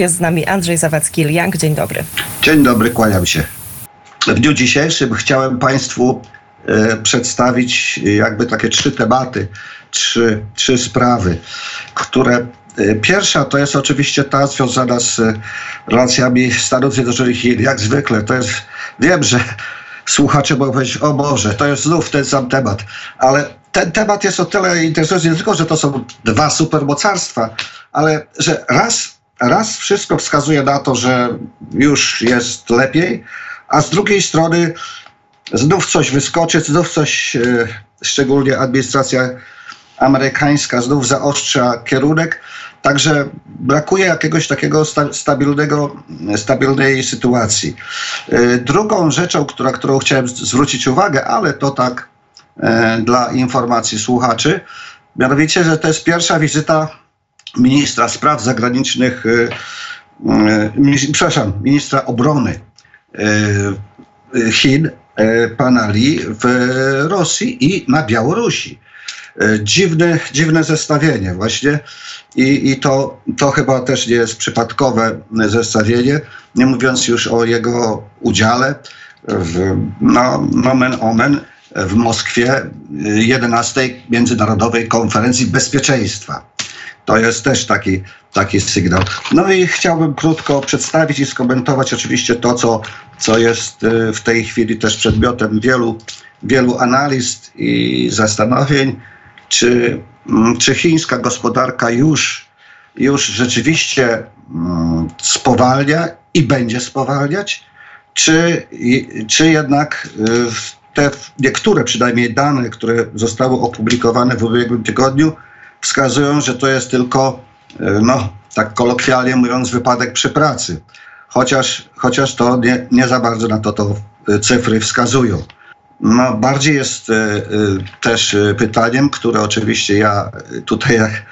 Jest z nami Andrzej Zawadzki-Liang. Dzień dobry. Dzień dobry, kłaniam się. W dniu dzisiejszym chciałem Państwu e, przedstawić jakby takie trzy tematy, trzy, trzy sprawy, które e, Pierwsza to jest oczywiście ta związana z relacjami Stanów Zjednoczonych i Chin. Jak zwykle to jest, wiem, że słuchacze mogą powiedzieć, o Boże, to jest znów ten sam temat, ale ten temat jest o tyle interesujący nie tylko, że to są dwa supermocarstwa, ale że raz raz wszystko wskazuje na to, że już jest lepiej, a z drugiej strony znów coś wyskoczy, znów coś, e, szczególnie administracja amerykańska, znów zaostrza kierunek. Także brakuje jakiegoś takiego stabilnego, stabilnej sytuacji. E, drugą rzeczą, która, którą chciałem zwrócić uwagę, ale to tak e, dla informacji słuchaczy, mianowicie, że to jest pierwsza wizyta ministra spraw zagranicznych, y, y, przepraszam, ministra obrony y, Chin, pana Li, w Rosji i na Białorusi. Dziwne, dziwne zestawienie właśnie i, i to, to chyba też nie jest przypadkowe zestawienie, nie mówiąc już o jego udziale w no, nomen omen w Moskwie 11 Międzynarodowej Konferencji Bezpieczeństwa. To jest też taki, taki sygnał. No i chciałbym krótko przedstawić i skomentować oczywiście to, co, co jest y, w tej chwili też przedmiotem wielu, wielu analiz i zastanowień, czy, mm, czy chińska gospodarka już, już rzeczywiście mm, spowalnia i będzie spowalniać, czy, czy jednak y, te niektóre przynajmniej dane, które zostały opublikowane w ubiegłym tygodniu, wskazują, że to jest tylko, e, no, tak kolokwialnie mówiąc, wypadek przy pracy. Chociaż, chociaż to nie, nie za bardzo na to, to e, cyfry wskazują. No, bardziej jest y, y, też pytaniem, które oczywiście ja tutaj jak,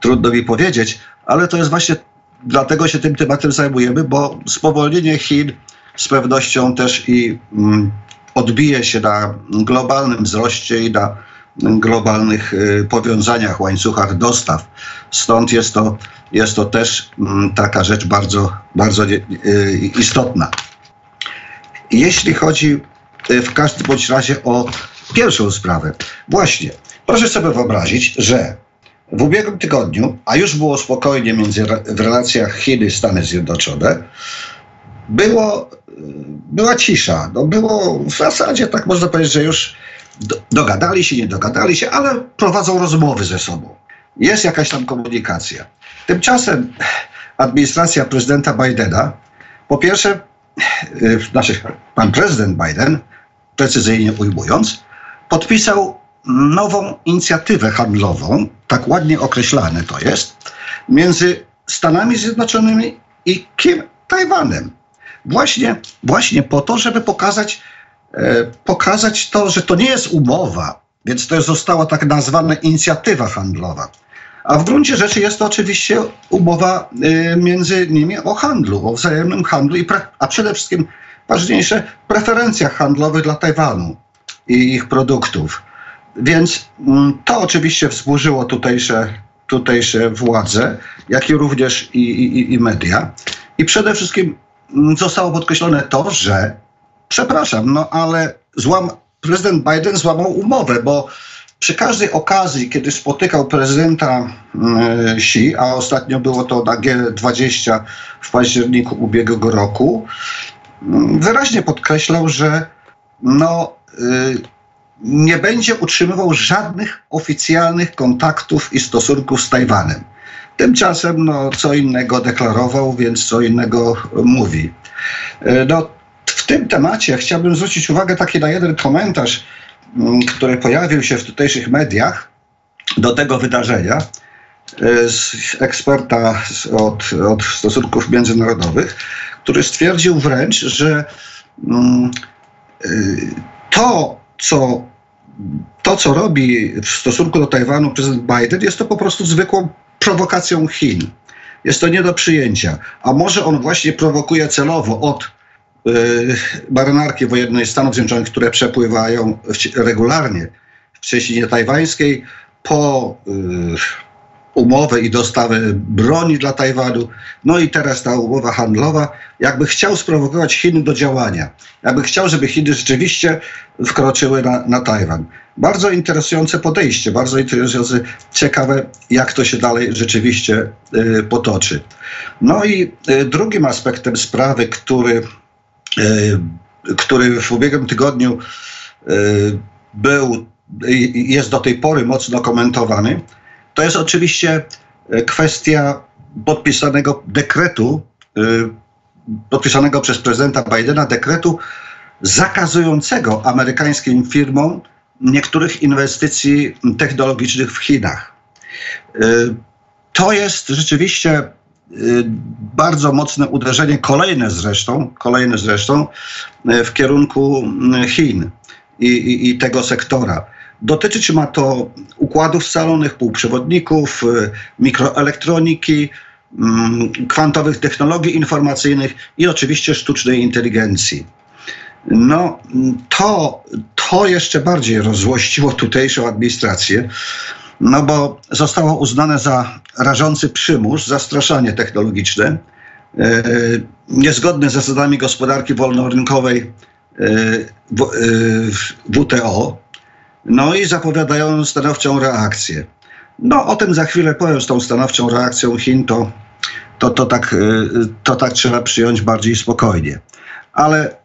trudno mi powiedzieć, ale to jest właśnie dlatego się tym tematem zajmujemy, bo spowolnienie Chin z pewnością też i mm, odbije się na globalnym wzroście i na globalnych y, powiązaniach, łańcuchach dostaw. Stąd jest to, jest to też mm, taka rzecz bardzo, bardzo y, istotna. Jeśli chodzi y, w każdym bądź razie o pierwszą sprawę, właśnie, proszę sobie wyobrazić, że w ubiegłym tygodniu, a już było spokojnie między, w relacjach Chiny-Stany Zjednoczone, było, była cisza. No było w zasadzie, tak można powiedzieć, że już dogadali się, nie dogadali się, ale prowadzą rozmowy ze sobą. Jest jakaś tam komunikacja. Tymczasem administracja prezydenta Bidena, po pierwsze, y, znaczy pan prezydent Biden, precyzyjnie ujmując, podpisał nową inicjatywę handlową, tak ładnie określane to jest, między Stanami Zjednoczonymi i Kim Tajwanem. Właśnie, właśnie po to, żeby pokazać, pokazać to, że to nie jest umowa, więc to została tak nazwana inicjatywa handlowa. A w gruncie rzeczy jest to oczywiście umowa e, między nimi o handlu, o wzajemnym handlu, i a przede wszystkim ważniejsze preferencjach handlowych dla Tajwanu i ich produktów. Więc mm, to oczywiście wzburzyło tutejsze, tutejsze władze, jak i również i, i, i media. I przede wszystkim mm, zostało podkreślone to, że przepraszam, no ale złam, prezydent Biden złamał umowę, bo przy każdej okazji, kiedy spotykał prezydenta mm, Xi, a ostatnio było to na G20 w październiku ubiegłego roku, mm, wyraźnie podkreślał, że no, y, nie będzie utrzymywał żadnych oficjalnych kontaktów i stosunków z Tajwanem. Tymczasem no, co innego deklarował, więc co innego mówi. Y, no, w tym temacie chciałbym zwrócić uwagę taki na jeden komentarz, mm, który pojawił się w tutejszych mediach do tego wydarzenia e, z eksperta od, od stosunków międzynarodowych, który stwierdził wręcz, że mm, e, to, co, to, co robi w stosunku do Tajwanu prezydent Biden, jest to po prostu zwykłą prowokacją Chin. Jest to nie do przyjęcia. A może on właśnie prowokuje celowo od marynarki wojennej Stanów Zjednoczonych, które przepływają regularnie w cieśninie tajwańskiej po, y, umowę i dostawę broni dla Tajwanu. No i teraz ta umowa handlowa, jakby chciał sprowokować Chiny do działania. Jakby chciał, żeby Chiny rzeczywiście wkroczyły na, na Tajwan. Bardzo interesujące podejście, bardzo interesujące, ciekawe, jak to się dalej rzeczywiście y, potoczy. No i y, drugim aspektem sprawy, który, który w ubiegłym tygodniu był, jest do tej pory mocno komentowany, to jest oczywiście kwestia podpisanego dekretu, podpisanego przez prezydenta Bidena dekretu zakazującego amerykańskim firmom niektórych inwestycji technologicznych w Chinach. To jest rzeczywiście bardzo mocne uderzenie, kolejne zresztą, kolejne zresztą y, w kierunku Chin i, i, i tego sektora. Dotyczyć ma to układów scalonych, półprzewodników, mikroelektroniki, mm, kwantowych technologii informacyjnych i oczywiście sztucznej inteligencji. No, to, to jeszcze bardziej rozłościło tutejszą administrację, no bo zostało uznane za rażący przymus, zastraszanie technologiczne, e, niezgodne z zasadami gospodarki wolnorynkowej e, w, e, WTO, no i zapowiadają stanowczą reakcję. No, o tym za chwilę powiem z tą stanowczą reakcją Chin, to, to, to, tak, to tak trzeba przyjąć bardziej spokojnie. Ale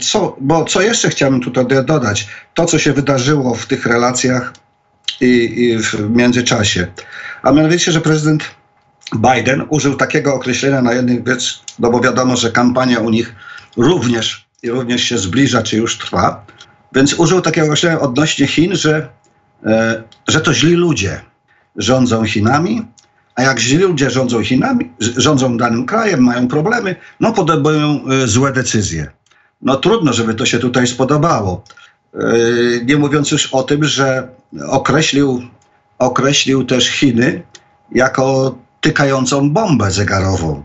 co, bo co jeszcze chciałbym tutaj dodać? To, co się wydarzyło w tych relacjach i, i w międzyczasie. A mianowicie, że prezydent Biden użył takiego określenia na jednych rzecz, no bo wiadomo, że kampania u nich również, również się zbliża, czy już trwa. Więc użył takiego określenia odnośnie Chin, że, e, że to źli ludzie rządzą Chinami, a jak źli ludzie rządzą Chinami, rządzą danym krajem, mają problemy, no podejmują e, złe decyzje no trudno, żeby to się tutaj spodobało. Yy, nie mówiąc już o tym, że określił, określił też Chiny jako tykającą bombę zegarową.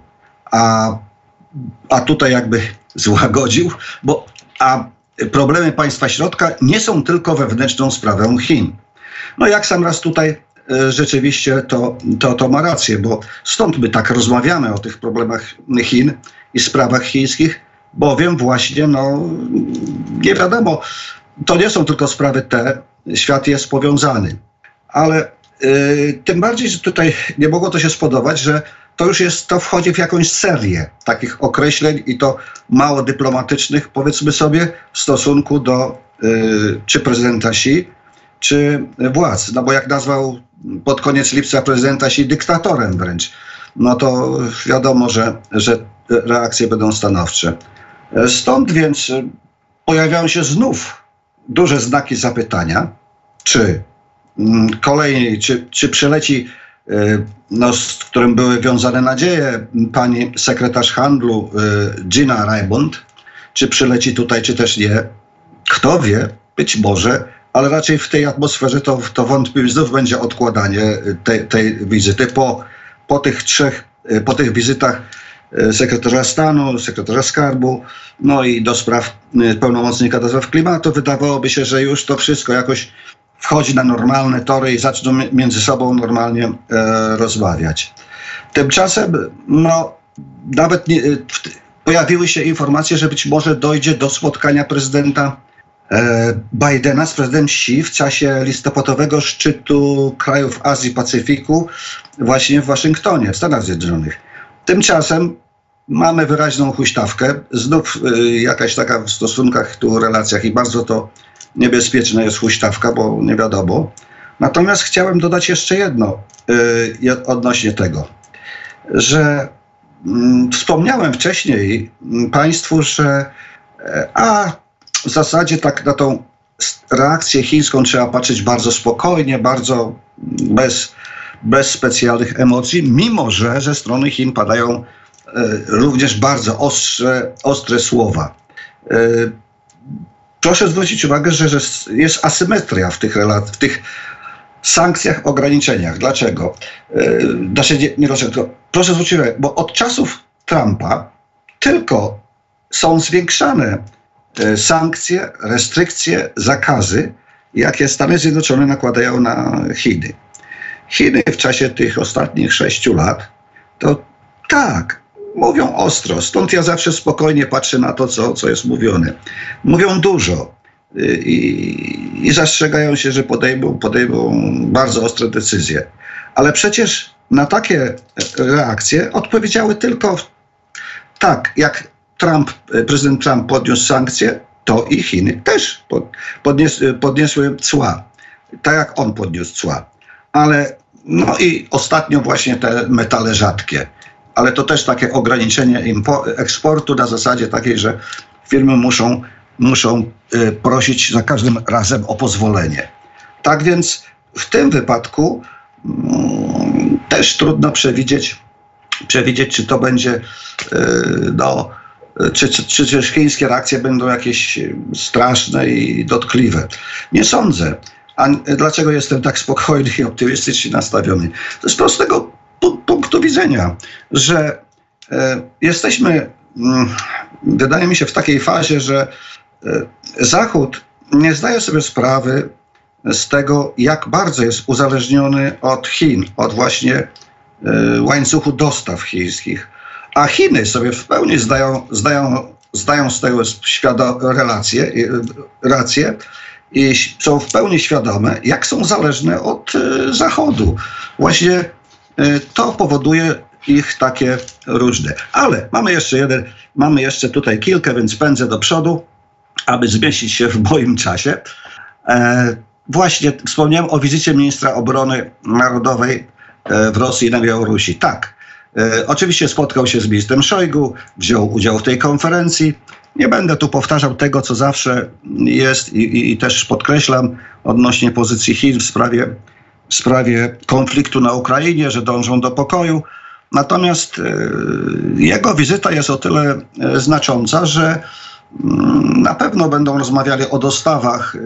A, a tutaj jakby złagodził, bo a problemy państwa środka nie są tylko wewnętrzną sprawą Chin. No jak sam raz tutaj yy, rzeczywiście to, to, to ma rację, bo stąd my tak rozmawiamy o tych problemach Chin i sprawach chińskich, bowiem właśnie, no, nie wiadomo, to nie są tylko sprawy te, świat jest powiązany. Ale y, tym bardziej, że tutaj nie mogło to się spodobać, że to już jest, to wchodzi w jakąś serię takich określeń i to mało dyplomatycznych, powiedzmy sobie, w stosunku do y, czy prezydenta Xi, czy władz. No bo jak nazwał pod koniec lipca prezydenta Xi dyktatorem wręcz, no to wiadomo, że, że reakcje będą stanowcze. Stąd więc pojawiają się znów duże znaki zapytania, czy mm, kolejniej, czy, czy przyleci, e, no, z którym były wiązane nadzieje pani sekretarz handlu e, Gina Raimond, czy przyleci tutaj, czy też nie. Kto wie, być może, ale raczej w tej atmosferze to, to wątpliwie znów będzie odkładanie tej, tej wizyty po, po tych trzech, po tych wizytach sekretarza stanu, sekretarza skarbu, no i do spraw e, pełnomocnika do spraw klimatu. Wydawałoby się, że już to wszystko jakoś wchodzi na normalne tory i zaczną między sobą normalnie e, rozmawiać. Tymczasem, no, nawet nie, pojawiły się informacje, że być może dojdzie do spotkania prezydenta e, Bidena z prezydentem Xi w czasie listopadowego szczytu krajów Azji Pacyfiku właśnie w Waszyngtonie, w Stanach Zjednoczonych. Tymczasem mamy wyraźną huśtawkę, znów y, jakaś taka w stosunkach tu, relacjach i bardzo to niebezpieczna jest huśtawka, bo nie wiadomo. Natomiast chciałem dodać jeszcze jedno y, odnośnie tego, że mm, wspomniałem wcześniej mm, Państwu, że e, a w zasadzie tak na tą reakcję chińską trzeba patrzeć bardzo spokojnie, bardzo bez bez specjalnych emocji, mimo że ze strony Chin padają e, również bardzo ostre, ostre słowa. E, proszę zwrócić uwagę, że, jest asymetria w tych, w tych sankcjach, ograniczeniach. Dlaczego? E, znaczy, nie, nie dlaczego. Proszę zwrócić uwagę, bo od czasów Trumpa tylko są zwiększane sankcje, restrykcje, zakazy, jakie Stany Zjednoczone nakładają na Chiny. Chiny w czasie tych ostatnich sześciu lat, to tak, mówią ostro. Stąd ja zawsze spokojnie patrzę na to, co, co jest mówione. Mówią dużo i, i zastrzegają się, że podejmą, podejmą bardzo ostre decyzje. Ale przecież na takie reakcje odpowiedziały tylko tak, jak Trump, prezydent Trump podniósł sankcje, to i Chiny też podnies, podniosły cła, tak jak on podniósł cła. Ale no i ostatnio właśnie te metale rzadkie. Ale to też takie ograniczenie eksportu na zasadzie takiej, że firmy muszą, muszą y, prosić za każdym razem o pozwolenie. Tak więc w tym wypadku mm, też trudno przewidzieć, przewidzieć, czy to będzie y, no, czy, czy, czy, czy chińskie reakcje będą jakieś straszne i dotkliwe. Nie sądzę. A dlaczego jestem tak spokojny i optymistycznie nastawiony? To z prostego punktu widzenia, że e, jesteśmy, mm, wydaje mi się, w takiej fazie, że e, Zachód nie zdaje sobie sprawy z tego, jak bardzo jest uzależniony od Chin, od właśnie e, łańcuchu dostaw chińskich. A Chiny sobie w pełni zdają, zdają, zdają z tego świado- relacje, rację są w pełni świadome, jak są zależne od y, Zachodu. Właśnie y, to powoduje ich takie różne. Ale mamy jeszcze jeden, mamy jeszcze tutaj kilka, więc pędzę do przodu, aby zmieścić się w moim czasie. E, właśnie wspomniałem o wizycie ministra obrony narodowej e, w Rosji i na Białorusi. Tak, e, oczywiście spotkał się z ministrem Szojgu, wziął udział w tej konferencji. Nie będę tu powtarzał tego, co zawsze jest i, i, i też podkreślam odnośnie pozycji Chin w sprawie, w sprawie konfliktu na Ukrainie, że dążą do pokoju. Natomiast e, jego wizyta jest o tyle e, znacząca, że mm, na pewno będą rozmawiali o dostawach e,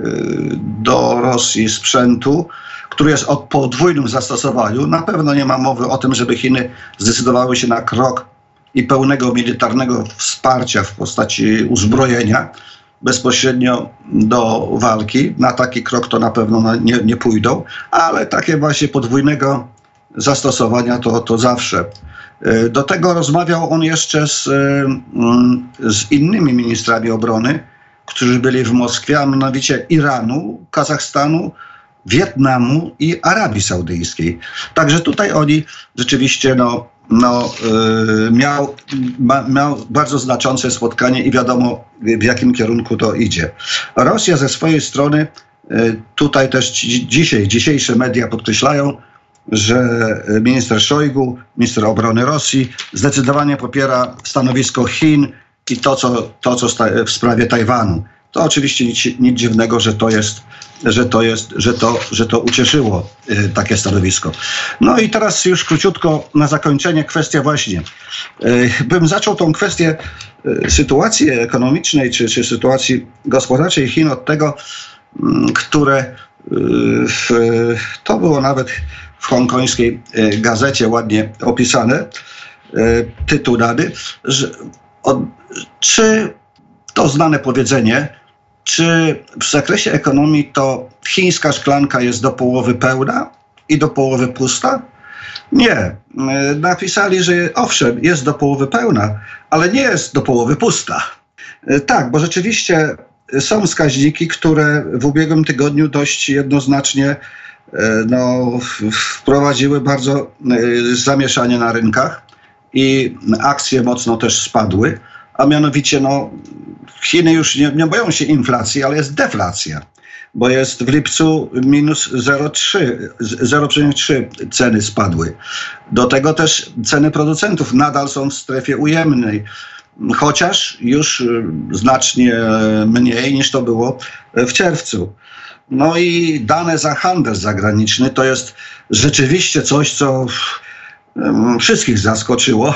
do Rosji sprzętu, który jest o podwójnym zastosowaniu. Na pewno nie ma mowy o tym, żeby Chiny zdecydowały się na krok i pełnego militarnego wsparcia w postaci uzbrojenia bezpośrednio do walki. Na taki krok to na pewno nie, nie pójdą, ale takie właśnie podwójnego zastosowania to, to zawsze. E, do tego rozmawiał on jeszcze z, e, mm, z innymi ministrami obrony, którzy byli w Moskwie, a mianowicie Iranu, Kazachstanu, Wietnamu i Arabii Saudyjskiej. Także tutaj oni rzeczywiście no, no, y, miał, miał bardzo znaczące spotkanie i wiadomo w jakim kierunku to idzie. Rosja ze swojej strony, y, tutaj też dzisiaj, dzisiejsze media podkreślają, że minister Szojgu, minister obrony Rosji, zdecydowanie popiera stanowisko Chin i to, co, to, co w sprawie Tajwanu. To oczywiście nic, nic dziwnego, że to jest że to jest, że to, że to ucieszyło y, takie stanowisko. No i teraz już króciutko na zakończenie kwestia właśnie. Y, bym zaczął tą kwestię y, sytuacji ekonomicznej czy, czy sytuacji gospodarczej Chin od tego, mm, które w, to było nawet w hongkońskiej gazecie ładnie opisane, tytuł dany, że, od, czy to znane powiedzenie, czy w zakresie ekonomii to chińska szklanka jest do połowy pełna i do połowy pusta? Nie. E, napisali, że owszem, jest do połowy pełna, ale nie jest do połowy pusta. E, tak, bo rzeczywiście są wskaźniki, które w ubiegłym tygodniu dość jednoznacznie e, no, wprowadziły bardzo zamieszanie na rynkach i akcje mocno też spadły, a mianowicie no, Chiny już nie, nie boją się inflacji, ale jest deflacja, bo jest w lipcu minus 0,3 ceny spadły. Do tego też ceny producentów nadal są w strefie ujemnej chociaż już y, znacznie mniej niż to było w czerwcu. No i dane za handel zagraniczny to jest rzeczywiście coś, co wszystkich zaskoczyło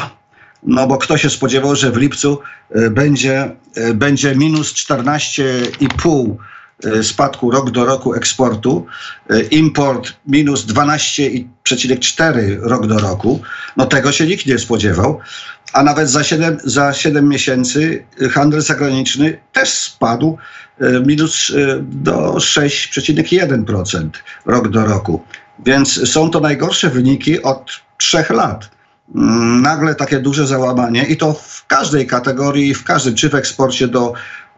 no bo kto się spodziewał, że w lipcu e, będzie, e, będzie minus 14,5 e, spadku rok do roku eksportu, import minus 12,4 rok do roku. No tego się nikt nie spodziewał. A nawet za 7, za 7 miesięcy handel zagraniczny też spadł minus do 6,1% rok do roku. Więc są to najgorsze wyniki od trzech lat. Nagle takie duże załamanie i to w każdej kategorii, w każdym, czy w eksporcie do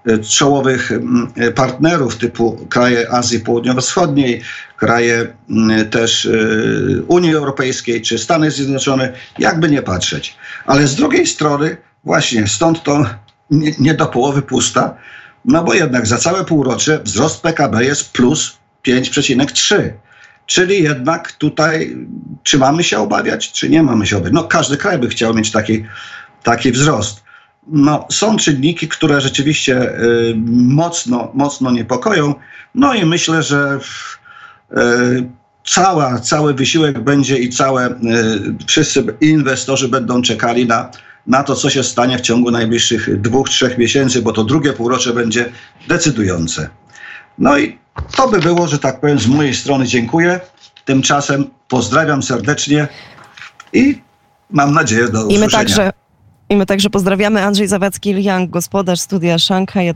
e, czołowych mm, e, partnerów typu kraje Azji Południowo-Wschodniej, kraje mm, też e, Unii Europejskiej czy Stany Zjednoczone, jakby nie patrzeć. Ale z drugiej strony właśnie stąd to nie, nie do połowy pusta, no bo jednak za całe półrocze wzrost PKB jest plus 5,3. Czyli jednak tutaj, czy mamy się obawiać, czy nie mamy się obawiać? No każdy kraj by chciał mieć taki, taki wzrost. No, są czynniki, które rzeczywiście y, mocno, mocno niepokoją. No i myślę, że y, cała, cały wysiłek będzie i całe, y, wszyscy inwestorzy będą czekali na, na to, co się stanie w ciągu najbliższych dwóch, trzech miesięcy, bo to drugie półrocze będzie decydujące. No i to by było, że tak powiem, z mojej strony dziękuję. Tymczasem pozdrawiam serdecznie i mam nadzieję do I my usłyszenia. także, i my także pozdrawiamy Andrzej Zawadzki-Liang, gospodarz studia Szanghaj.